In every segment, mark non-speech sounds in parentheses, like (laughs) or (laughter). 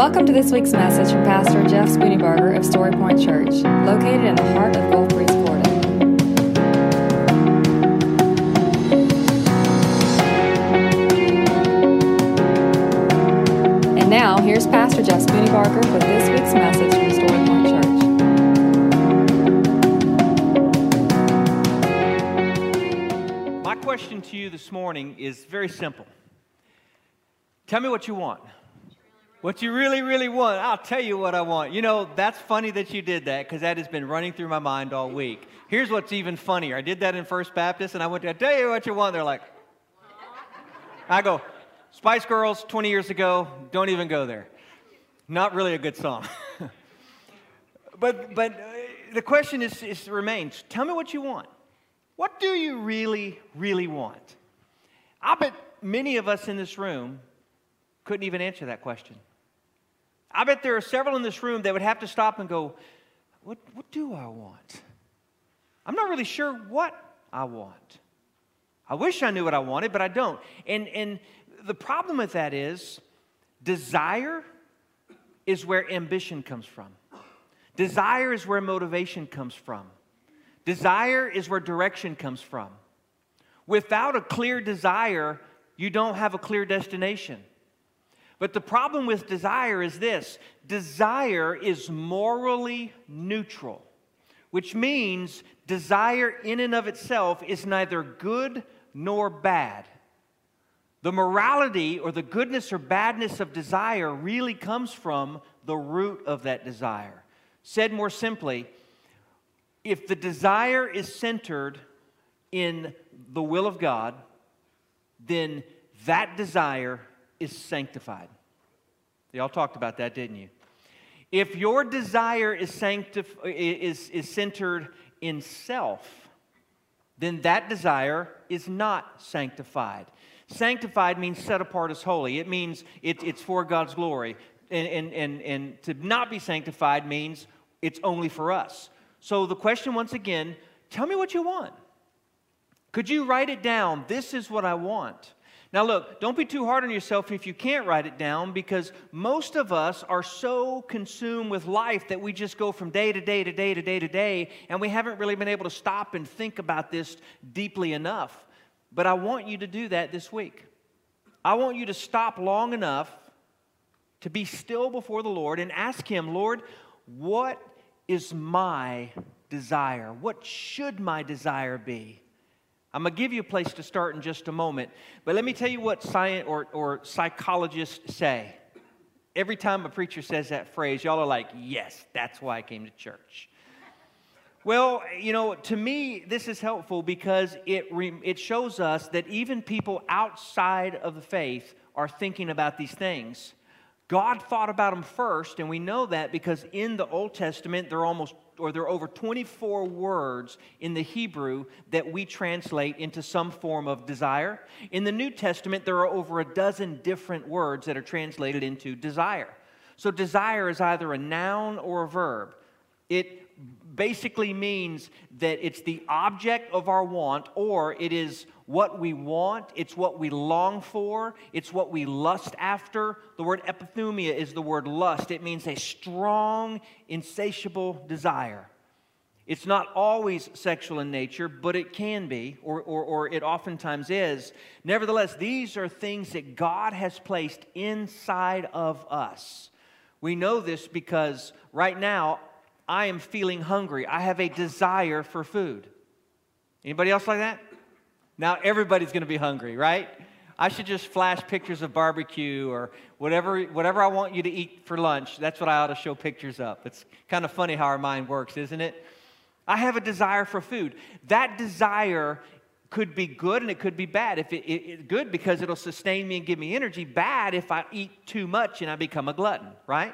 Welcome to this week's message from Pastor Jeff Spooneybarger of Story Point Church, located in the heart of Gulf Breeze, Florida. And now, here's Pastor Jeff Spooneybarger with this week's message from Story Point Church. My question to you this morning is very simple. Tell me what you want. What you really, really want, I'll tell you what I want. You know, that's funny that you did that because that has been running through my mind all week. Here's what's even funnier. I did that in First Baptist and I went I tell you what you want. They're like, I go, Spice Girls 20 years ago, don't even go there. Not really a good song. (laughs) but but uh, the question is, is remains tell me what you want. What do you really, really want? I bet many of us in this room couldn't even answer that question. I bet there are several in this room that would have to stop and go, What, what do I want? I'm not really sure what I want. I wish I knew what I wanted, but I don't. And, and the problem with that is desire is where ambition comes from, desire is where motivation comes from, desire is where direction comes from. Without a clear desire, you don't have a clear destination. But the problem with desire is this desire is morally neutral, which means desire in and of itself is neither good nor bad. The morality or the goodness or badness of desire really comes from the root of that desire. Said more simply, if the desire is centered in the will of God, then that desire is sanctified. Y'all talked about that, didn't you? If your desire is, sanctif- is, is centered in self, then that desire is not sanctified. Sanctified means set apart as holy, it means it, it's for God's glory. And, and, and, and to not be sanctified means it's only for us. So the question, once again, tell me what you want. Could you write it down? This is what I want. Now, look, don't be too hard on yourself if you can't write it down because most of us are so consumed with life that we just go from day to day to day to day to day, and we haven't really been able to stop and think about this deeply enough. But I want you to do that this week. I want you to stop long enough to be still before the Lord and ask Him, Lord, what is my desire? What should my desire be? I'm going to give you a place to start in just a moment. But let me tell you what science or, or psychologists say. Every time a preacher says that phrase, y'all are like, yes, that's why I came to church. Well, you know, to me, this is helpful because it, re- it shows us that even people outside of the faith are thinking about these things. God thought about them first, and we know that because in the Old Testament, there are almost or there are over 24 words in the Hebrew that we translate into some form of desire. In the New Testament, there are over a dozen different words that are translated into desire. So, desire is either a noun or a verb. It basically means that it's the object of our want, or it is what we want, it's what we long for, it's what we lust after. The word epithumia is the word lust, it means a strong, insatiable desire. It's not always sexual in nature, but it can be, or, or, or it oftentimes is. Nevertheless, these are things that God has placed inside of us. We know this because right now I am feeling hungry. I have a desire for food. Anybody else like that? Now everybody's going to be hungry, right? I should just flash pictures of barbecue or whatever, whatever I want you to eat for lunch. That's what I ought to show pictures of. It's kind of funny how our mind works, isn't it? I have a desire for food. That desire could be good and it could be bad. If it, it, it, good because it'll sustain me and give me energy. Bad if I eat too much and I become a glutton. Right?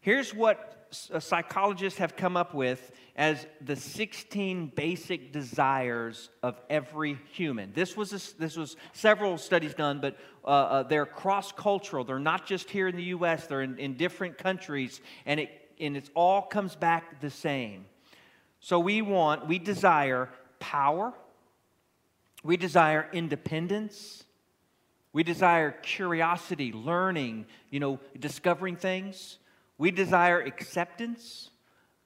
Here's what psychologists have come up with as the 16 basic desires of every human. This was, a, this was several studies done, but uh, uh, they're cross cultural. They're not just here in the US, they're in, in different countries, and it, and it all comes back the same. So we want, we desire power, we desire independence, We desire curiosity, learning, you know, discovering things. We desire acceptance.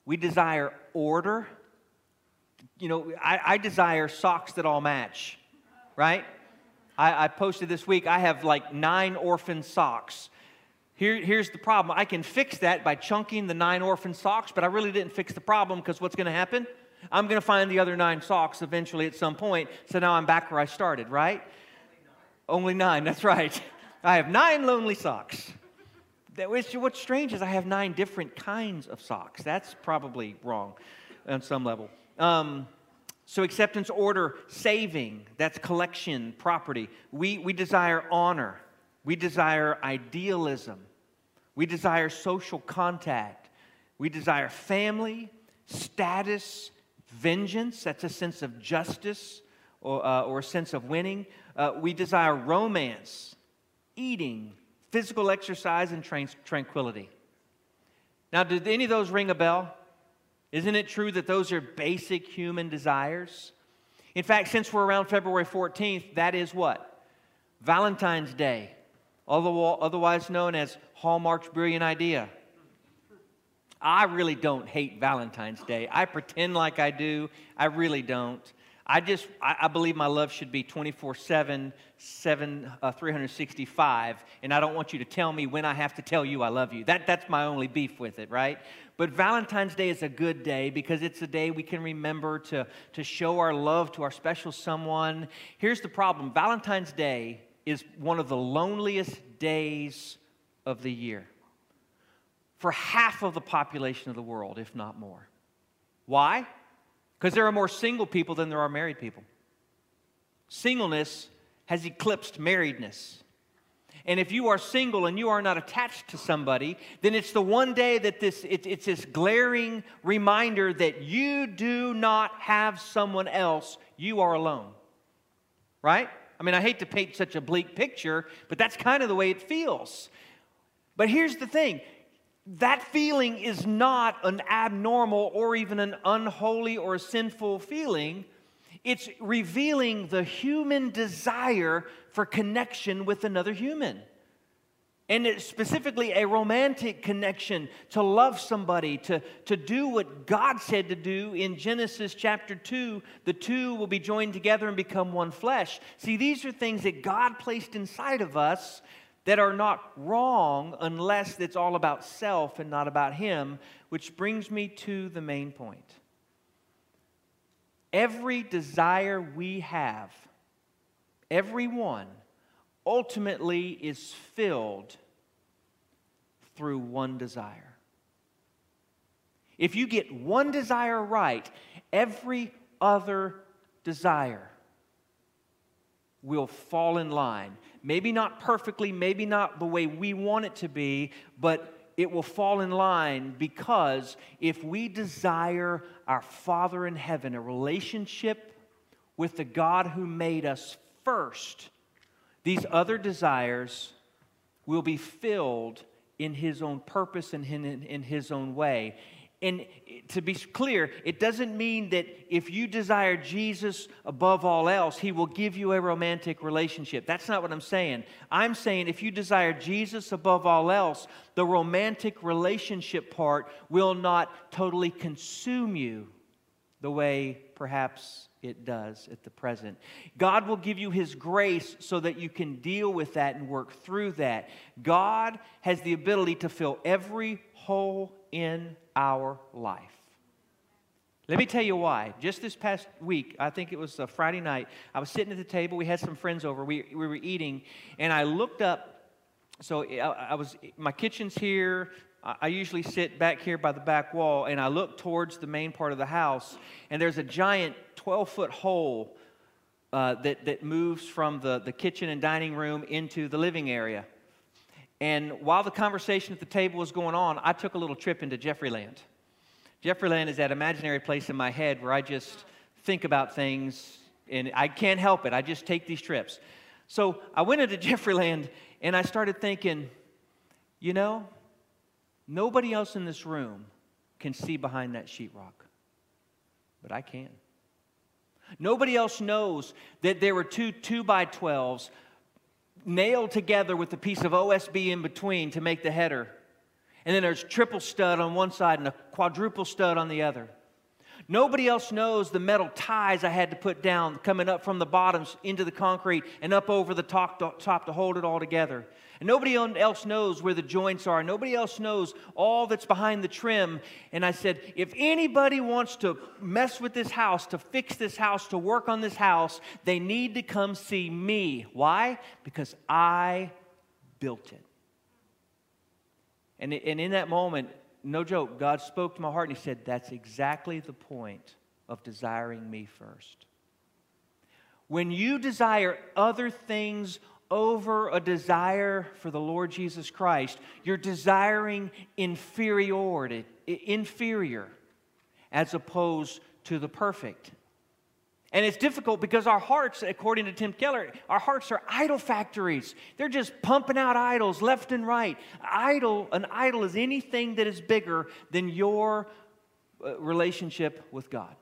We desire order. You know, I, I desire socks that all match, right? I, I, posted this week, I have like nine orphan socks. Here, here's the problem I can fix that by chunking the nine orphan socks, but I really didn't fix the problem because what's going to happen? I'm going to find the other nine socks eventually at some point. So now I'm back where I started, right? Only nine, Only nine that's right. (laughs) I have nine lonely socks. That, which, what's strange is I have nine different kinds of socks. That's probably wrong on some level. Um, so, acceptance, order, saving, that's collection, property. We, we desire honor. We desire idealism. We desire social contact. We desire family, status, vengeance. That's a sense of justice or, uh, or a sense of winning. Uh, we desire romance, eating, physical exercise, and tranquility. Now, did any of those ring a bell? Isn't it true that those are basic human desires? In fact, since we're around February 14th, that is what? Valentine's Day, otherwise known as Hallmark's Brilliant Idea. I really don't hate Valentine's Day. I pretend like I do. I really don't. I just, I, I believe my love should be 24 7, 7 uh, 365, and I don't want you to tell me when I have to tell you I love you. That, that's my only beef with it, right? But Valentine's Day is a good day because it's a day we can remember to, to show our love to our special someone. Here's the problem Valentine's Day is one of the loneliest days of the year for half of the population of the world, if not more. Why? Because there are more single people than there are married people. Singleness has eclipsed marriedness. And if you are single and you are not attached to somebody, then it's the one day that this, it, it's this glaring reminder that you do not have someone else. You are alone. Right? I mean, I hate to paint such a bleak picture, but that's kind of the way it feels. But here's the thing that feeling is not an abnormal or even an unholy or sinful feeling. It's revealing the human desire for connection with another human. And it's specifically a romantic connection to love somebody, to, to do what God said to do in Genesis chapter 2. The two will be joined together and become one flesh. See, these are things that God placed inside of us that are not wrong unless it's all about self and not about Him, which brings me to the main point. Every desire we have, every one, ultimately is filled through one desire. If you get one desire right, every other desire will fall in line. Maybe not perfectly, maybe not the way we want it to be, but it will fall in line because if we desire our Father in heaven, a relationship with the God who made us first, these other desires will be filled in His own purpose and in, in His own way. And to be clear, it doesn't mean that if you desire Jesus above all else, he will give you a romantic relationship. That's not what I'm saying. I'm saying if you desire Jesus above all else, the romantic relationship part will not totally consume you the way perhaps it does at the present. God will give you His grace so that you can deal with that and work through that. God has the ability to fill every hole in our life. Let me tell you why. Just this past week, I think it was a Friday night, I was sitting at the table. We had some friends over. We, we were eating, and I looked up. So I, I was, my kitchen's here. I usually sit back here by the back wall, and I look towards the main part of the house, and there's a giant 12 foot hole uh, that, that moves from the, the kitchen and dining room into the living area. And while the conversation at the table was going on, I took a little trip into Jeffreyland. Jeffreyland is that imaginary place in my head where I just think about things and I can't help it. I just take these trips. So I went into (laughs) Jeffreyland and I started thinking, you know, nobody else in this room can see behind that sheetrock, but I can. Nobody else knows that there were two two by 12s nailed together with a piece of OSB in between to make the header. And then there's triple stud on one side and a quadruple stud on the other. Nobody else knows the metal ties I had to put down coming up from the bottoms into the concrete and up over the top to, top to hold it all together. And nobody else knows where the joints are. Nobody else knows all that's behind the trim. And I said, if anybody wants to mess with this house, to fix this house, to work on this house, they need to come see me. Why? Because I built it. And, and in that moment, no joke, God spoke to my heart and He said, That's exactly the point of desiring me first. When you desire other things over a desire for the Lord Jesus Christ, you're desiring inferiority, inferior, as opposed to the perfect. And it's difficult because our hearts, according to Tim Keller, our hearts are idol factories. They're just pumping out idols left and right. Idol, an idol is anything that is bigger than your uh, relationship with God.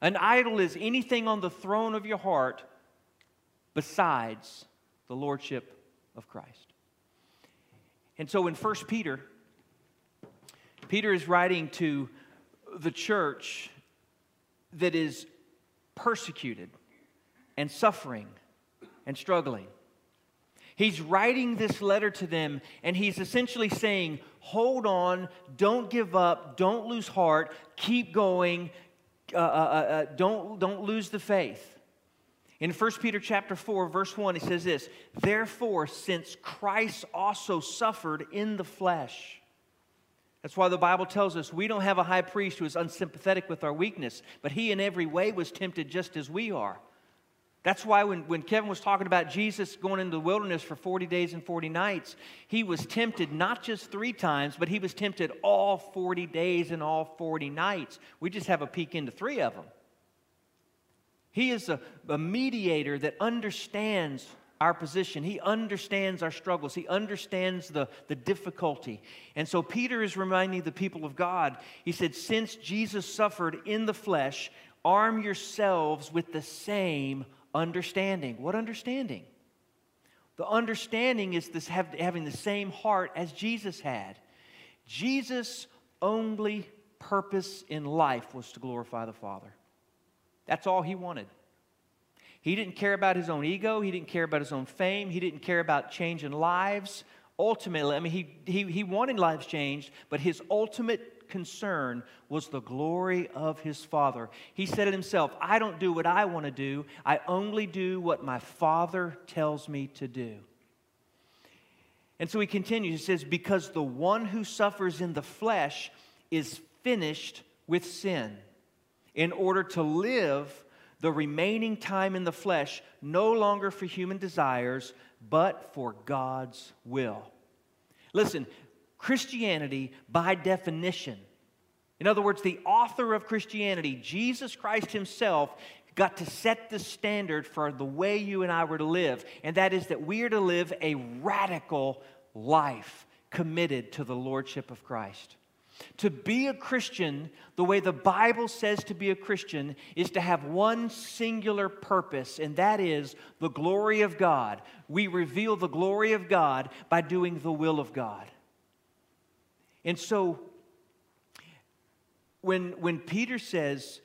An idol is anything on the throne of your heart besides the lordship of Christ. And so in 1 Peter, Peter is writing to the church that is persecuted and suffering and struggling. He's writing this letter to them, and he's essentially saying, Hold on, don't give up, don't lose heart, keep going, uh, uh, uh, uh don't, don't lose the faith. In 1 Peter chapter 4, verse 1, it says this Therefore, since Christ also suffered in the flesh, that's why the Bible tells us we don't have a high priest who is unsympathetic with our weakness, but he in every way was tempted just as we are. That's why when, when Kevin was talking about Jesus going into the wilderness for 40 days and 40 nights, he was tempted not just three times, but he was tempted all 40 days and all 40 nights. We just have a peek into three of them. He is a, a mediator that understands our position. He understands our struggles. He understands the, the difficulty. And so Peter is reminding the people of God, he said, Since Jesus suffered in the flesh, arm yourselves with the same understanding. What understanding? The understanding is this have, having the same heart as Jesus had. Jesus' only purpose in life was to glorify the Father. That's all he wanted. He didn't care about his own ego. He didn't care about his own fame. He didn't care about changing lives. Ultimately, I mean, he, he, he wanted lives changed, but his ultimate concern was the glory of his Father. He said it himself I don't do what I want to do, I only do what my Father tells me to do. And so he continues, he says, Because the one who suffers in the flesh is finished with sin, in order to live the remaining time in the flesh no longer for human desires, but for God's will. Listen, Christianity, by definition, in other words, the author of Christianity, Jesus Christ Himself, got to set the standard for the way you and I were to live, and that is that we are to live a radical life committed to the Lordship of Christ. To be a Christian, the way the Bible says to be a Christian, is to have one singular purpose, and that is the glory of God. We reveal the glory of God by doing the will of God. And so, when, when Peter says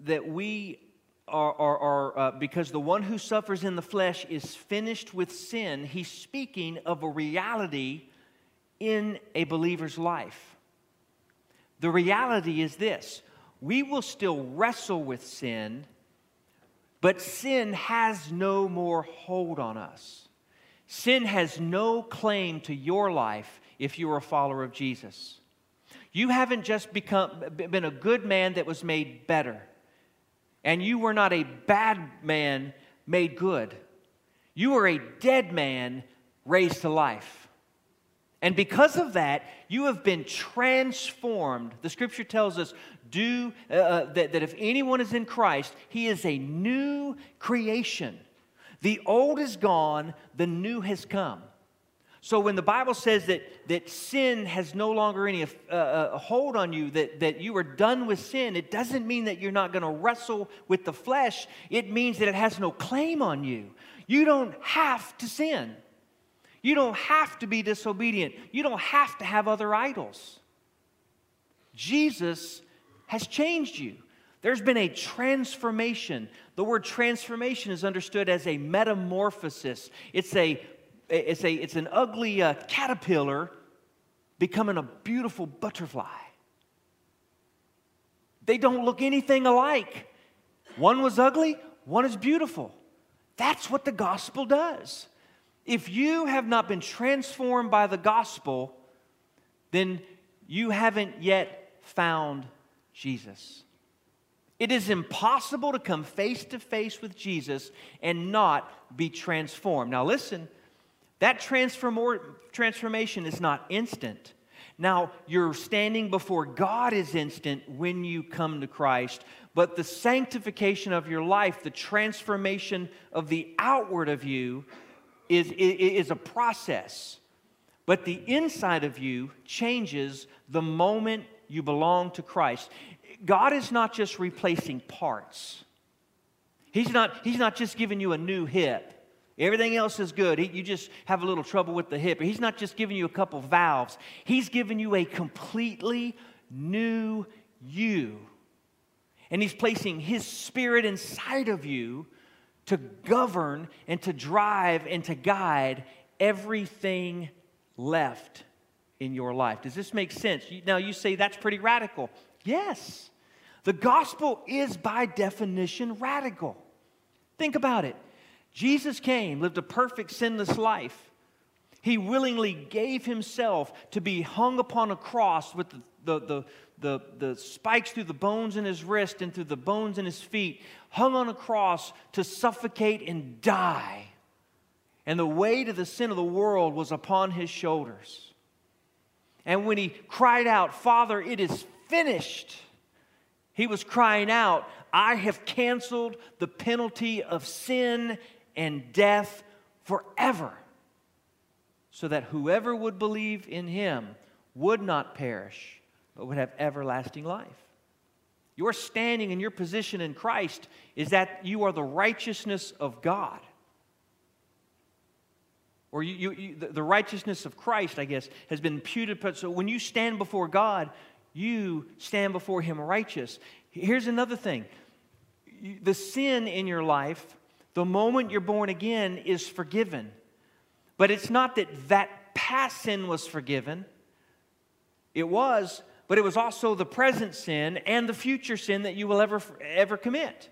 that we are, are, are uh, because the one who suffers in the flesh is finished with sin, he's speaking of a reality in a believer's life. The reality is this we will still wrestle with sin, but sin has no more hold on us. Sin has no claim to your life if you're a follower of Jesus. You haven't just become, been a good man that was made better, and you were not a bad man made good. You were a dead man raised to life. And because of that, you have been transformed. The scripture tells us do, uh, uh, that, that if anyone is in Christ, he is a new creation. The old is gone, the new has come. So when the Bible says that, that sin has no longer any uh, uh, hold on you, that, that you are done with sin, it doesn't mean that you're not going to wrestle with the flesh. It means that it has no claim on you. You don't have to sin. You don't have to be disobedient. You don't have to have other idols. Jesus has changed you. There's been a transformation. The word transformation is understood as a metamorphosis. It's a it's a it's an ugly uh, caterpillar becoming a beautiful butterfly. They don't look anything alike. One was ugly, one is beautiful. That's what the gospel does. If you have not been transformed by the gospel, then you haven't yet found Jesus. It is impossible to come face to face with Jesus and not be transformed. Now, listen, that transform- transformation is not instant. Now, your standing before God is instant when you come to Christ, but the sanctification of your life, the transformation of the outward of you, is, is a process. But the inside of you changes the moment you belong to Christ. God is not just replacing parts. He's not, he's not just giving you a new hip. Everything else is good. He, you just have a little trouble with the hip. He's not just giving you a couple valves. He's giving you a completely new you. And He's placing His Spirit inside of you to govern and to drive and to guide everything left in your life. Does this make sense? Now you say that's pretty radical. Yes. The gospel is by definition radical. Think about it. Jesus came, lived a perfect, sinless life. He willingly gave himself to be hung upon a cross with the, the, the, the, the spikes through the bones in his wrist and through the bones in his feet, hung on a cross to suffocate and die. And the weight of the sin of the world was upon his shoulders. And when he cried out, Father, it is finished, he was crying out, I have canceled the penalty of sin and death forever, so that whoever would believe in him would not perish, but would have everlasting life. Your standing and your position in Christ is that you are the righteousness of God. Or you, you, you, the righteousness of Christ, I guess, has been imputed. So when you stand before God, you stand before Him righteous. Here's another thing the sin in your life, the moment you're born again, is forgiven. But it's not that that past sin was forgiven, it was, but it was also the present sin and the future sin that you will ever, ever commit.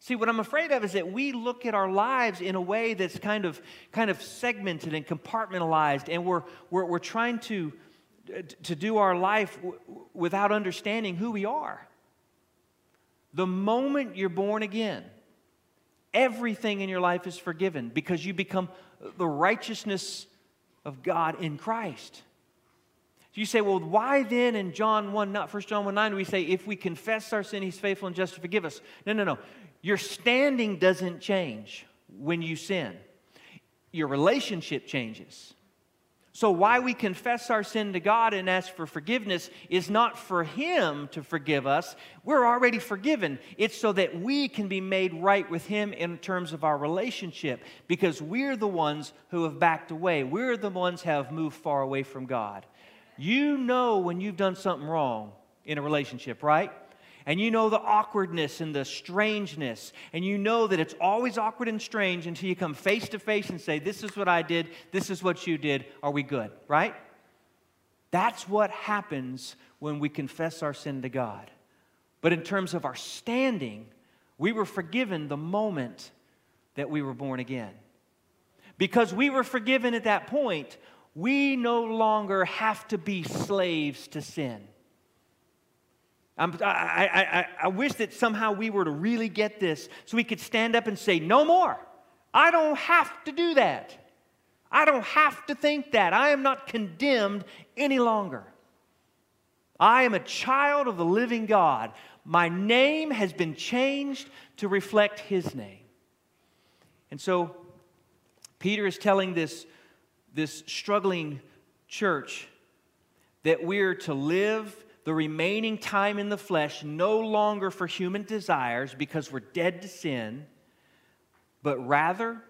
See, what I'm afraid of is that we look at our lives in a way that's kind of, kind of segmented and compartmentalized, and we're, we're, we're trying to, to do our life w- without understanding who we are. The moment you're born again, everything in your life is forgiven because you become the righteousness of God in Christ. You say, well, why then in John 1, not 1 John 1 9, do we say, if we confess our sin, he's faithful and just to forgive us? No, no, no. Your standing doesn't change when you sin, your relationship changes. So, why we confess our sin to God and ask for forgiveness is not for Him to forgive us. We're already forgiven. It's so that we can be made right with Him in terms of our relationship because we're the ones who have backed away. We're the ones who have moved far away from God. You know when you've done something wrong in a relationship, right? And you know the awkwardness and the strangeness. And you know that it's always awkward and strange until you come face to face and say, This is what I did, this is what you did. Are we good? Right? That's what happens when we confess our sin to God. But in terms of our standing, we were forgiven the moment that we were born again. Because we were forgiven at that point, we no longer have to be slaves to sin. I, I, I, wish that somehow we were to really get this so we could stand up and say, No more. I don't have to do that. I don't have to think that. I am not condemned any longer. I am a child of the living God. My name has been changed to reflect His name. And so, Peter is telling this, this struggling church that we're to live the remaining time in the flesh no longer for human desires because we're dead to sin, but rather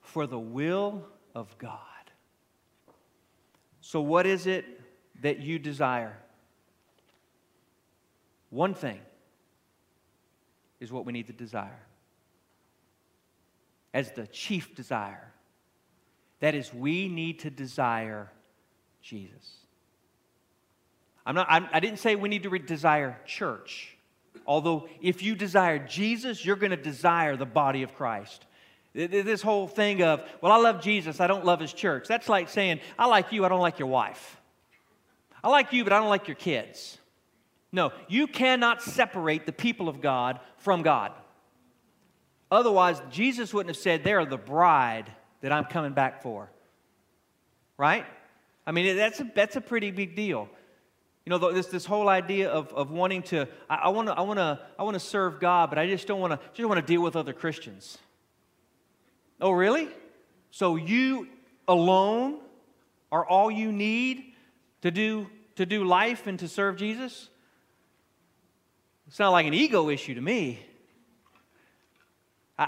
for the will of God. So, what is it that you desire? One thing is what we need to desire as the chief desire. That is, we need to desire Jesus. I'm not, I'm, I did not say we need to re- desire church. Although, if you desire Jesus, you're going to desire the body of Christ. This whole thing of, well, I love Jesus, I don't love his church. That's like saying, I like you, I don't like your wife. I like you, but I don't like your kids. No, you cannot separate the people of God from God. Otherwise, Jesus wouldn't have said, They're the bride that I'm coming back for. Right? I mean, that's a, that's a pretty big deal. You know, this, this whole idea of, of wanting to, I, want to I wanna, I wanna serve God, but I just don't want to just want to deal with other Christians. Oh, really? So you alone are all you need to do, to do life and to serve Jesus? It's not like an ego issue to me.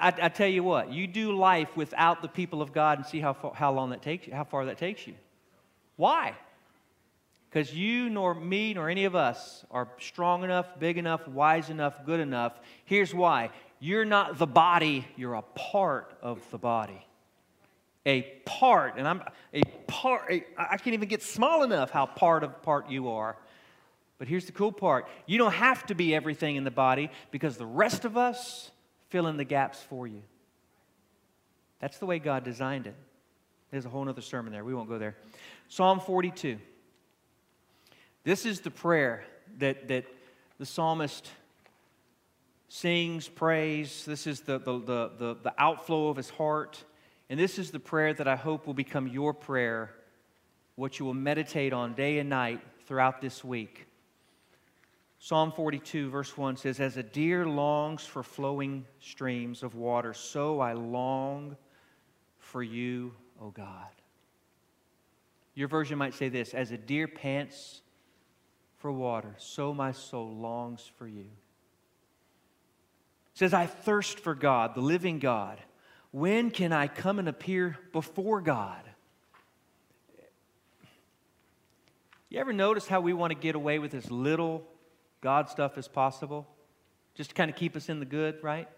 I, I, tell you what, you do life without the people of God and see how, far, how long that takes you, how far that takes you. Why? Because you nor me nor any of us are strong enough, big enough, wise enough, good enough. Here's why you're not the body, you're a part of the body. A part, and I'm a part, I can't even get small enough how part of part you are. But here's the cool part you don't have to be everything in the body because the rest of us fill in the gaps for you. That's the way God designed it. There's a whole other sermon there. We won't go there. Psalm 42. This is the prayer that, that the psalmist sings, prays. This is the, the, the, the, the outflow of his heart. And this is the prayer that I hope will become your prayer, what you will meditate on day and night throughout this week. Psalm 42, verse 1 says, As a deer longs for flowing streams of water, so I long for you, O God. Your version might say this As a deer pants for water, so my soul longs for you. It says, I thirst for God, the living God. When can I come and appear before God? You ever notice how we want to get away with as little God stuff as possible? Just to kind of keep us in the good, right?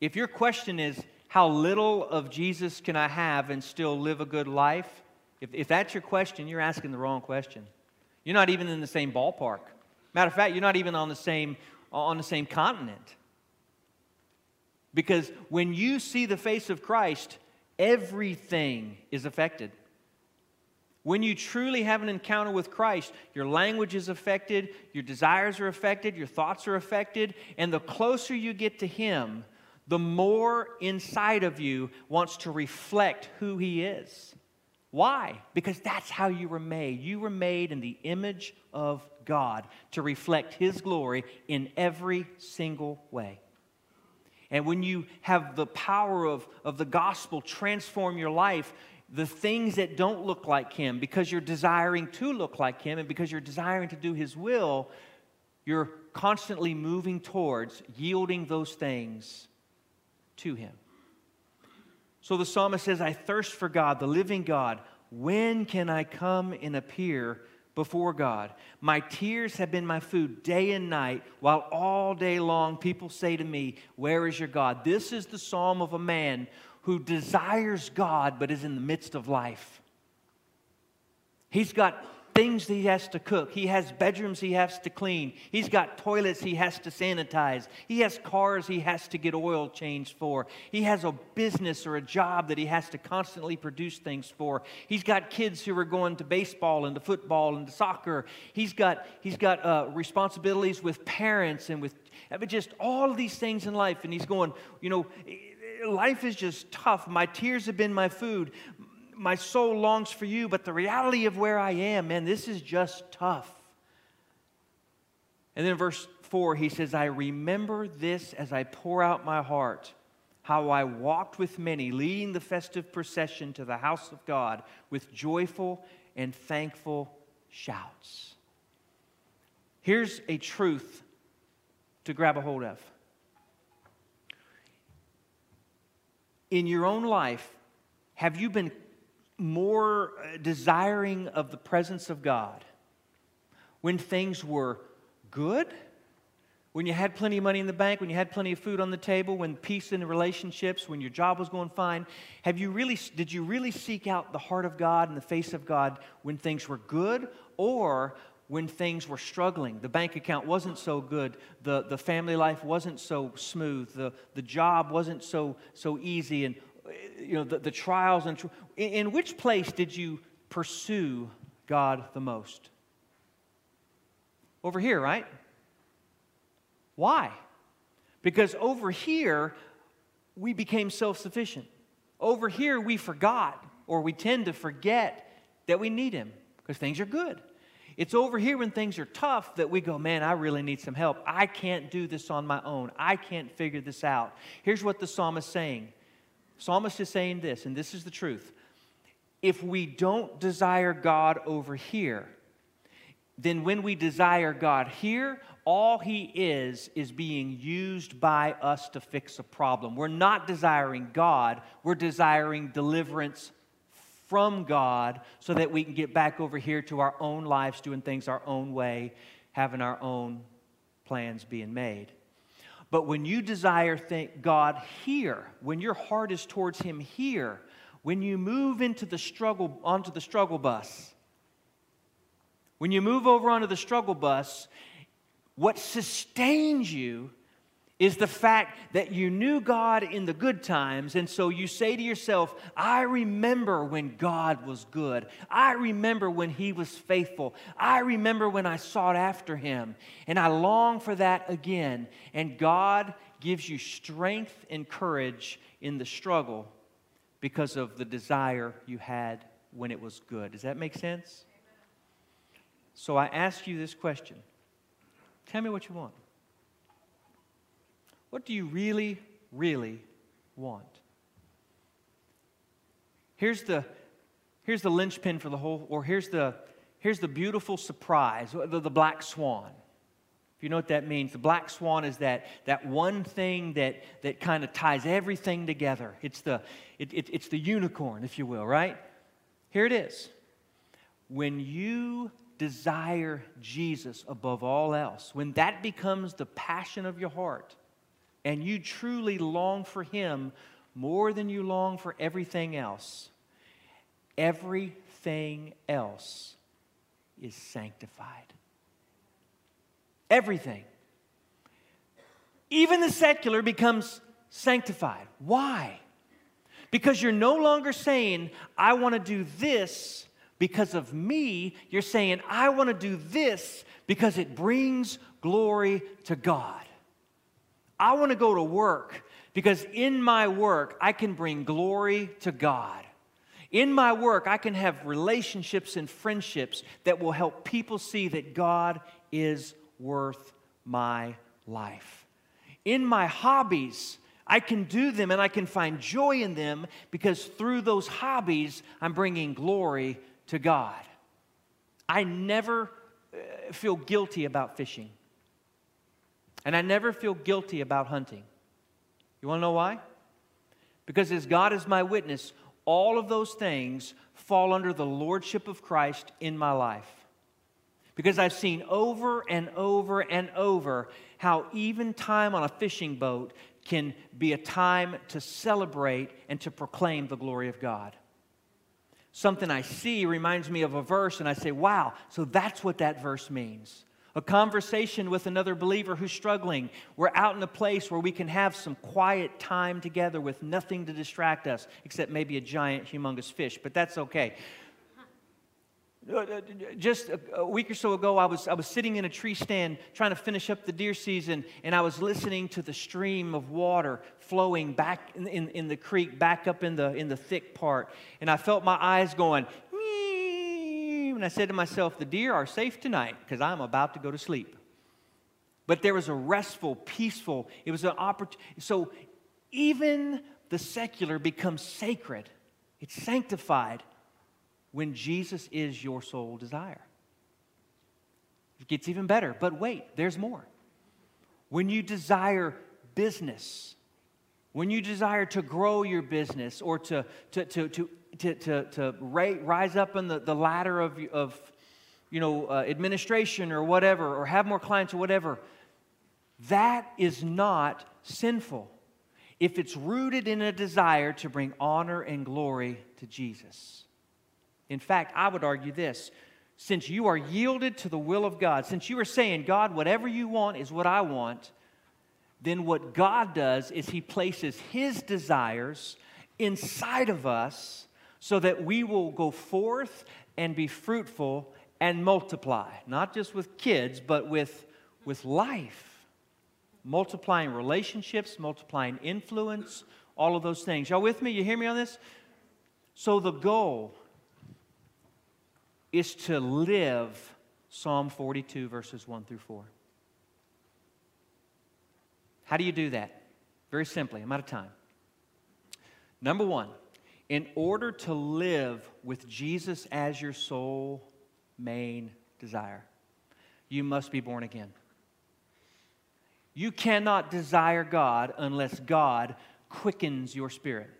If your question is, how little of Jesus can I have and still live a good life? If, if that's your question, you're asking the wrong question. You're not even in the same ballpark. Matter of fact, you're not even on the same, on the same continent. Because when you see the face of Christ, everything is affected. When you truly have an encounter with Christ, your language is affected, your desires are affected, your thoughts are affected, and the closer you get to Him, the more inside of you wants to reflect who He is. Why? Because that's how you were made. You were made in the image of God to reflect His glory in every single way. And when you have the power of, of the gospel transform your life, the things that don't look like Him, because you're desiring to look like Him and because you're desiring to do His will, you're constantly moving towards yielding those things to Him. So the psalmist says, I thirst for God, the living God. When can I come and appear before God? My tears have been my food day and night, while all day long people say to me, Where is your God? This is the psalm of a man who desires God but is in the midst of life. He's got things that he has to cook. He has bedrooms he has to clean. He's got toilets he has to sanitize. He has cars he has to get oil changed for. He has a business or a job that he has to constantly produce things for. He's got kids who are going to baseball and to football and to soccer. He's got, he's got uh, responsibilities with parents and with but just all of these things in life. And he's going, you know, life is just tough. My tears have been my food my soul longs for you, but the reality of where I am, man, this is just tough. And then verse 4, he says, I remember this as I pour out my heart, how I walked with many, leading the festive procession to the house of God with joyful and thankful shouts. Here's a truth to grab a hold of in your own life, have you been more uh, desiring of the presence of God when things were good? When you had plenty of money in the bank, when you had plenty of food on the table, when peace in the relationships, when your job was going fine, have you really did you really seek out the heart of God and the face of God when things were good or when things were struggling. The bank account wasn't so good. The, the family life wasn't so smooth. The, the job wasn't so, so easy. And, you know, the, the trials and... In, in which place did you pursue God the most? Over here, right? Why? Because over here, we became self sufficient. Over here, we forgot, or we tend to forget that we need Him because things are good. It's over here when things are tough that we go, man, I really need some help. I can't do this on my own. I can't figure this out. Here's what the psalmist is saying. Psalmist is saying this, and this is the truth. If we don't desire God over here, then when we desire God here, all He is is being used by us to fix a problem. We're not desiring God, we're desiring deliverance from God so that we can get back over here to our own lives, doing things our own way, having our own plans being made. But when you desire God here, when your heart is towards Him here, when you move into the struggle onto the struggle bus, when you move over onto the struggle bus, what sustains you is the fact that you knew God in the good times, and so you say to yourself, I remember when God was good. I remember when He was faithful. I remember when I sought after Him, and I long for that again. And God gives you strength and courage in the struggle because of the desire you had when it was good. Does that make sense? So I ask you this question Tell me what you want. What do you really, really want? Here's the, here's the linchpin for the whole, or here's the, here's the beautiful surprise, the, the black swan. If you know what that means, the black swan is that, that one thing that, that kind of ties everything together. It's the, it, it, it's the unicorn, if you will, right? Here it is. When you desire Jesus above all else, when that becomes the passion of your heart, and you truly long for Him more than you long for everything else, everything else is sanctified. Everything. Even the secular becomes sanctified. Why? Because you're no longer saying, I want to do this because of me. You're saying, I want to do this because it brings glory to God. I want to go to work because in my work, I can bring glory to God. In my work, I can have relationships and friendships that will help people see that God is worth my life. In my hobbies, I can do them and I can find joy in them because through those hobbies, I'm bringing glory to God. I never uh, feel guilty about fishing. And I never feel guilty about hunting. You want to know why? Because as God is my witness, all of those things fall under the lordship of Christ in my life. Because I've seen over and over and over how even time on a fishing boat can be a time to celebrate and to proclaim the glory of God. Something I see reminds me of a verse, and I say, wow, so that's what that verse means a conversation with another believer who's struggling. We're out in a place where we can have some quiet time together with nothing to distract us except maybe a giant, humongous fish, but that's okay. Uh, just a week or so ago, I was, I was sitting in a tree stand trying to finish up the deer season, and I was listening to the stream of water flowing back in, in, in the creek, back up in the, in the thick part. And I felt my eyes going, and I said to myself, The deer are safe tonight because I'm about to go to sleep. But there was a restful, peaceful, it was an opportunity. So even the secular becomes sacred, it's sanctified when Jesus is your sole desire. It gets even better, but wait, there's more. When you desire business, when you desire to grow your business or to, to, to, to, to, to, to rise up in the, the ladder of, of you know, uh, administration or whatever, or have more clients or whatever, that is not sinful if it's rooted in a desire to bring honor and glory to Jesus. In fact, I would argue this since you are yielded to the will of God, since you are saying, God, whatever you want is what I want, then what God does is He places His desires inside of us so that we will go forth and be fruitful and multiply, not just with kids, but with, with life. Multiplying relationships, multiplying influence, all of those things. Y'all with me? You hear me on this? So the goal is to live Psalm 42, verses 1 through 4. How do you do that? Very simply, I'm out of time. Number one, in order to live with Jesus as your sole main desire, you must be born again. You cannot desire God unless God quickens your spirit,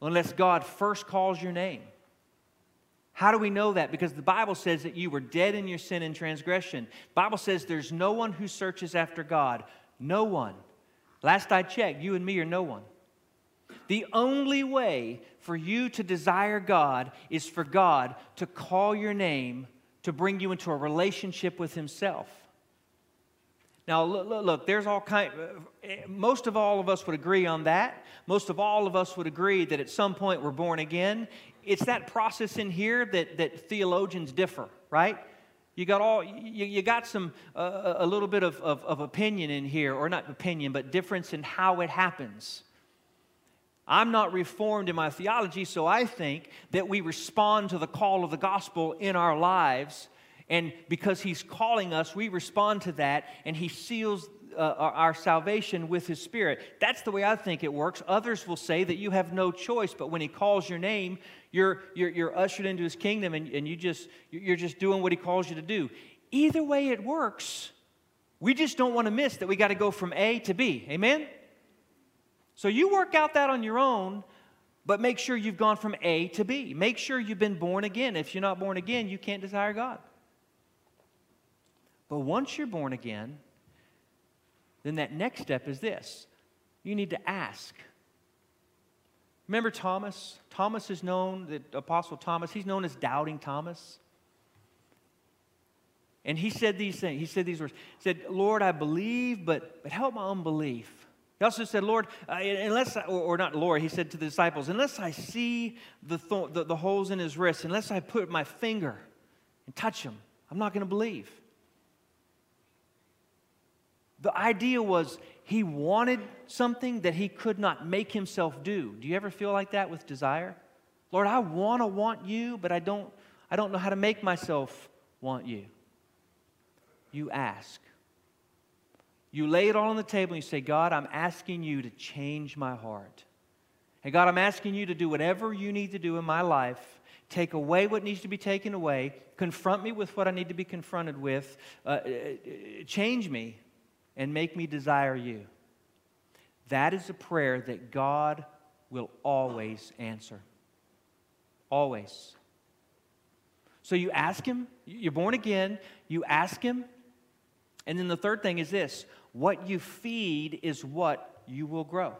unless God first calls your name. How do we know that? Because the Bible says that you were dead in your sin and transgression. The Bible says there's no one who searches after God. No one. Last I checked, you and me are no one. The only way for you to desire God is for God to call your name to bring you into a relationship with Himself. Now, look, look, there's all kind. Most of all of us would agree on that. Most of all of us would agree that at some point we're born again. It's that process in here that, that theologians differ, right? You got all you, you got some uh, a little bit of, of, of opinion in here, or not opinion, but difference in how it happens. I'm not reformed in my theology, so I think that we respond to the call of the gospel in our lives. And because he's calling us, we respond to that, and he seals uh, our salvation with his spirit. That's the way I think it works. Others will say that you have no choice, but when he calls your name, you're, you're, you're ushered into his kingdom and, and you just, you're just doing what he calls you to do. Either way it works, we just don't want to miss that we got to go from A to B. Amen? So you work out that on your own, but make sure you've gone from A to B. Make sure you've been born again. If you're not born again, you can't desire God. But once you're born again, then that next step is this you need to ask. Remember Thomas? Thomas is known, the Apostle Thomas, he's known as Doubting Thomas. And he said these things. He said these words. He said, Lord, I believe, but, but help my unbelief. He also said, Lord, uh, unless, I, or, or, not Lord, he said to the disciples, unless I see the, th- the, the holes in his wrist, unless I put my finger and touch him, I'm not going to believe. The idea was he wanted something that he could not make himself do. Do you ever feel like that with desire? Lord, I want to want you, but I don't, I don't know how to make myself want you. You ask. You lay it all on the table and you say, God, I'm asking you to change my heart. And God, I'm asking you to do whatever you need to do in my life. Take away what needs to be taken away. Confront me with what I need to be confronted with. Uh, uh, uh change me and make me desire you. That is a prayer that God will always answer. Always. So you ask Him, you're born again, you ask Him, and then the third thing is this what you feed is what you will grow.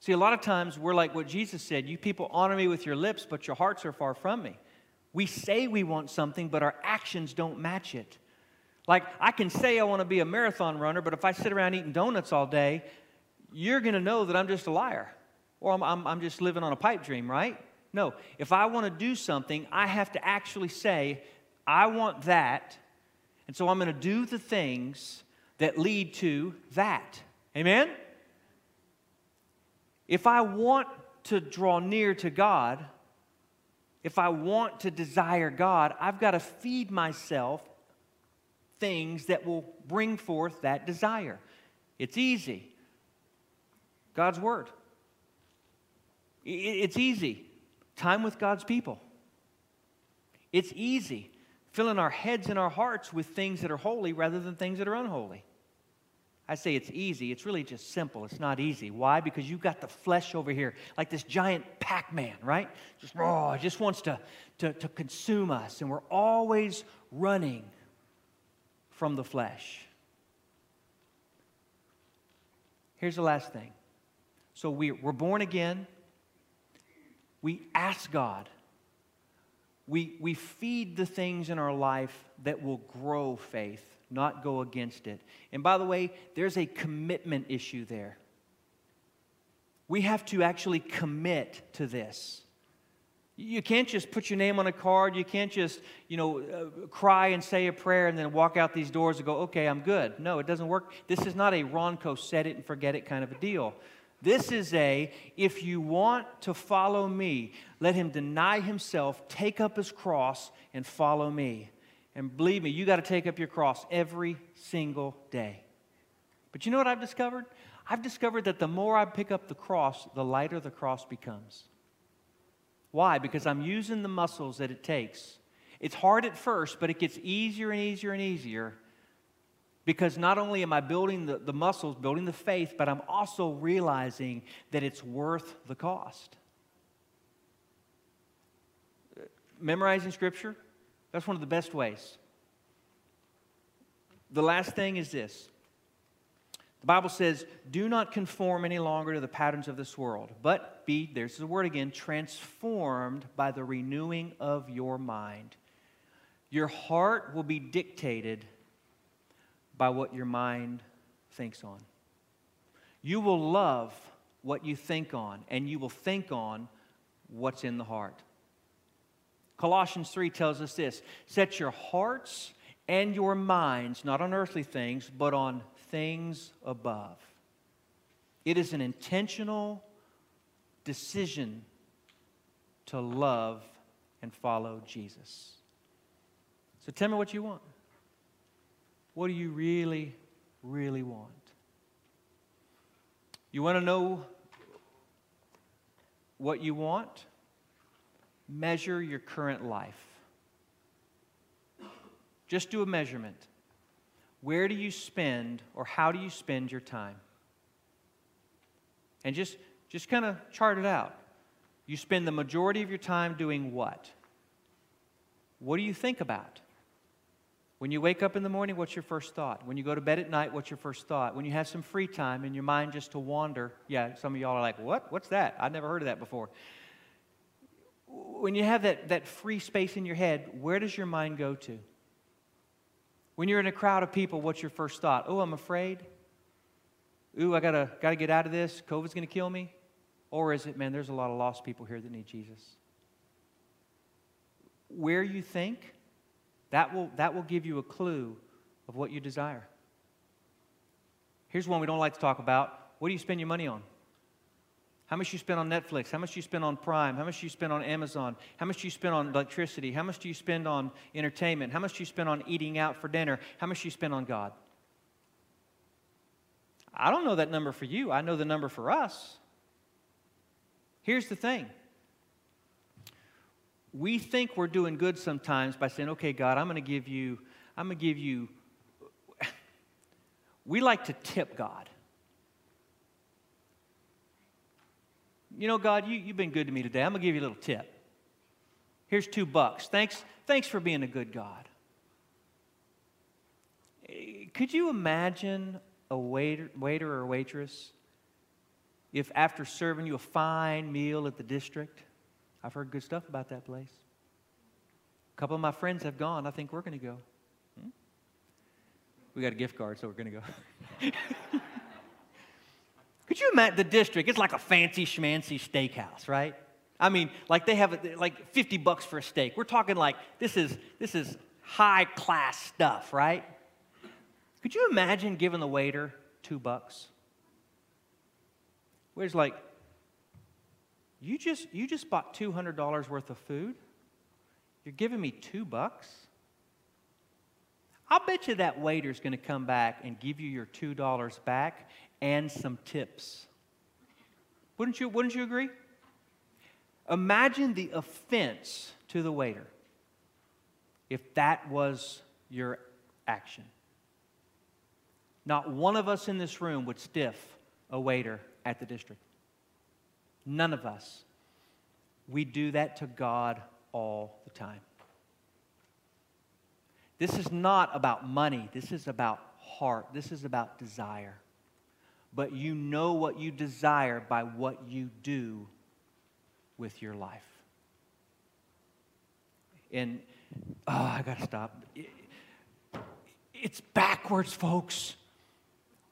See, a lot of times we're like what Jesus said you people honor me with your lips, but your hearts are far from me. We say we want something, but our actions don't match it. Like, I can say I want to be a marathon runner, but if I sit around eating donuts all day, you're going to know that I'm just a liar or I'm, I'm, I'm, just living on a pipe dream, right? No. If I want to do something, I have to actually say, I want that. And so I'm going to do the things that lead to that. Amen? If I want to draw near to God, if I want to desire God, I've got to feed myself things that will bring forth that desire. It's easy. God's Word. It's easy. Time with God's people. It's easy. Filling our heads and our hearts with things that are holy rather than things that are unholy. I say it's easy. It's really just simple. It's not easy. Why? Because you've got the flesh over here, like this giant Pac Man, right? Just, oh, just wants to, to, to consume us. And we're always running from the flesh. Here's the last thing. So we, we're born again. We ask God. We, we feed the things in our life that will grow faith, not go against it. And by the way, there's a commitment issue there. We have to actually commit to this. You can't just put your name on a card. You can't just, you know, uh, cry and say a prayer and then walk out these doors and go, okay, I'm good. No, it doesn't work. This is not a Ronco set it and forget it kind of a deal. This is a, if you want to follow me, let him deny himself, take up his cross, and follow me. And believe me, you got to take up your cross every single day. But you know what I've discovered? I've discovered that the more I pick up the cross, the lighter the cross becomes. Why? Because I'm using the muscles that it takes. It's hard at first, but it gets easier and easier and easier because not only am I building the, the muscles, building the faith, but I'm also realizing that it's worth the cost. Memorizing scripture, that's one of the best ways. The last thing is this the Bible says, do not conform any longer to the patterns of this world, but be, there's the word again, transformed by the renewing of your mind. Your heart will be dictated by what your mind thinks on. You will love what you think on, and you will think on what's in the heart. Colossians 3 tells us this set your hearts and your minds not on earthly things, but on things above. It is an intentional decision to love and follow Jesus. So tell me what you want. What do you really, really want? You want to know what you want? Measure your current life. Just do a measurement. Where do you spend or how do you spend your time? And just, just kind of chart it out. You spend the majority of your time doing what? What do you think about? When you wake up in the morning, what's your first thought? When you go to bed at night, what's your first thought? When you have some free time and your mind just to wander, yeah, some of y'all are like, what? What's that? I've never heard of that before. When you have that, that free space in your head, where does your mind go to? When you're in a crowd of people, what's your first thought? Oh, I'm afraid. Ooh, I gotta, gotta get out of this. COVID's gonna kill me. Or is it, man, there's a lot of lost people here that need Jesus? Where you think, that will, that will give you a clue of what you desire. Here's one we don't like to talk about. What do you spend your money on? How much you spend on Netflix? How much you spend on Prime? How much you spend on Amazon? How much you spend on electricity? How much do you spend on entertainment? How much do you spend on eating out for dinner? How much do you spend on God? I don't know that number for you. I know the number for us. Here's the thing. We think we're doing good sometimes by saying, "Okay, God, I'm going to give you I'm going to give you (laughs) we like to tip God. you know, God, you, you've been good to me today. I'm going to give you a little tip. Here's two bucks. Thanks, thanks for being a good God. Eh, could you imagine a waiter, waiter or waitress if after serving you a fine meal at the district, I've heard good stuff about that place. A couple of my friends have gone. I think we're going to go. Hmm? We got a gift card, so we're going to go. (laughs) Could you imagine the district? It's like a fancy schmancy steakhouse, right? I mean, like they have a, like 50 bucks for a steak. We're talking like this is this is high class stuff, right? Could you imagine giving the waiter two bucks? Waiter's like, you just you just bought two hundred dollars worth of food. You're giving me two bucks. I'll bet you that waiter's going to come back and give you your two dollars back and some tips. Wouldn't you, wouldn't you agree? Imagine the offense to the waiter if that was your action. not one of us in this room would stiff a waiter at the district. None of us. We do that to God all the time. This is not about money. This is about heart. This is about desire. But you know what you desire by what you do with your life. And, oh, I got to stop. It's backwards, folks.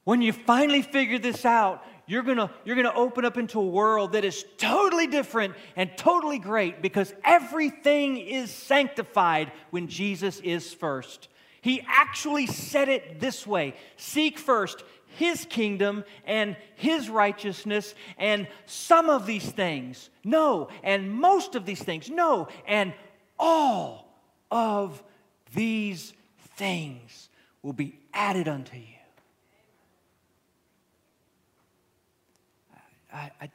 When you finally figure this out, you're gonna, you're gonna open up into a world that is totally different and totally great because everything is sanctified when Jesus is first. He actually said it this way Seek first his kingdom and his righteousness, and some of these things, no, and most of these things, no, and all of these things will be added unto you. I, I,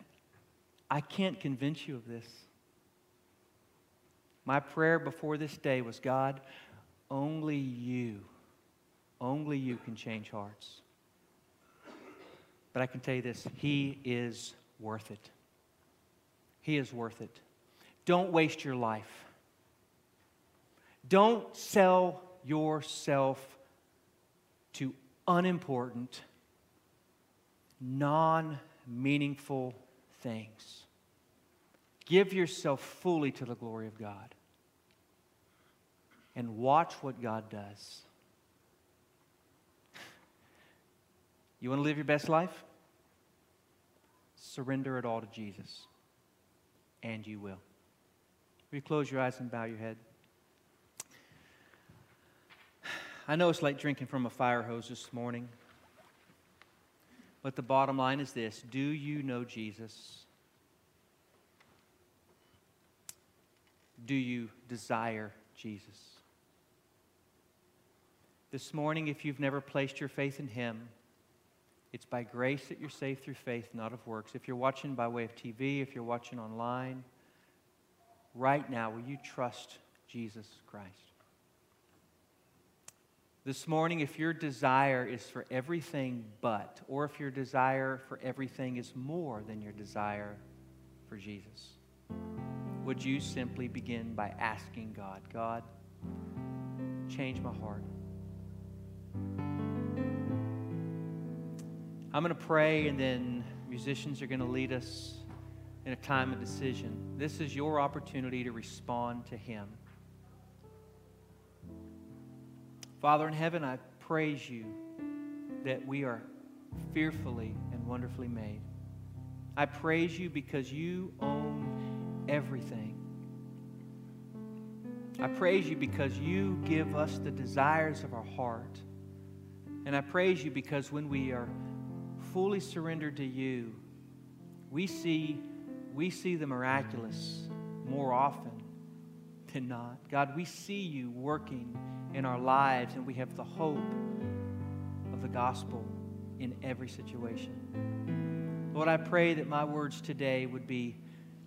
I can't convince you of this. My prayer before this day was God, only you, only you can change hearts. But I can tell you this He is worth it. He is worth it. Don't waste your life. Don't sell yourself to unimportant, non meaningful things. Give yourself fully to the glory of God and watch what God does. You want to live your best life? Surrender it all to Jesus, and you will. Will you close your eyes and bow your head? I know it's like drinking from a fire hose this morning. But the bottom line is this Do you know Jesus? Do you desire Jesus? This morning, if you've never placed your faith in Him, it's by grace that you're saved through faith, not of works. If you're watching by way of TV, if you're watching online, right now, will you trust Jesus Christ? This morning, if your desire is for everything but, or if your desire for everything is more than your desire for Jesus, would you simply begin by asking God, God, change my heart? I'm going to pray, and then musicians are going to lead us in a time of decision. This is your opportunity to respond to Him. Father in heaven, I praise you that we are fearfully and wonderfully made. I praise you because you own everything. I praise you because you give us the desires of our heart. And I praise you because when we are fully surrendered to you, we see, we see the miraculous more often than not. God, we see you working in our lives, and we have the hope of the gospel in every situation. Lord, I pray that my words today would be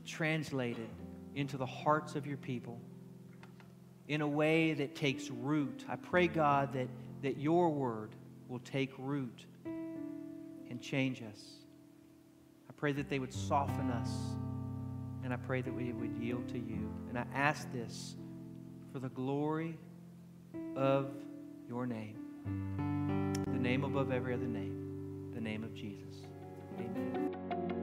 translated into the hearts of your people in a way that takes root. I pray, God, that, that your word will take root and change us. I pray that they would soften us, and I pray that we would yield to you. And I ask this for the glory of your name. The name above every other name, the name of Jesus. Amen.